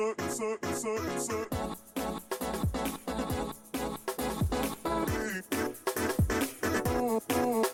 Oh, oh, oh.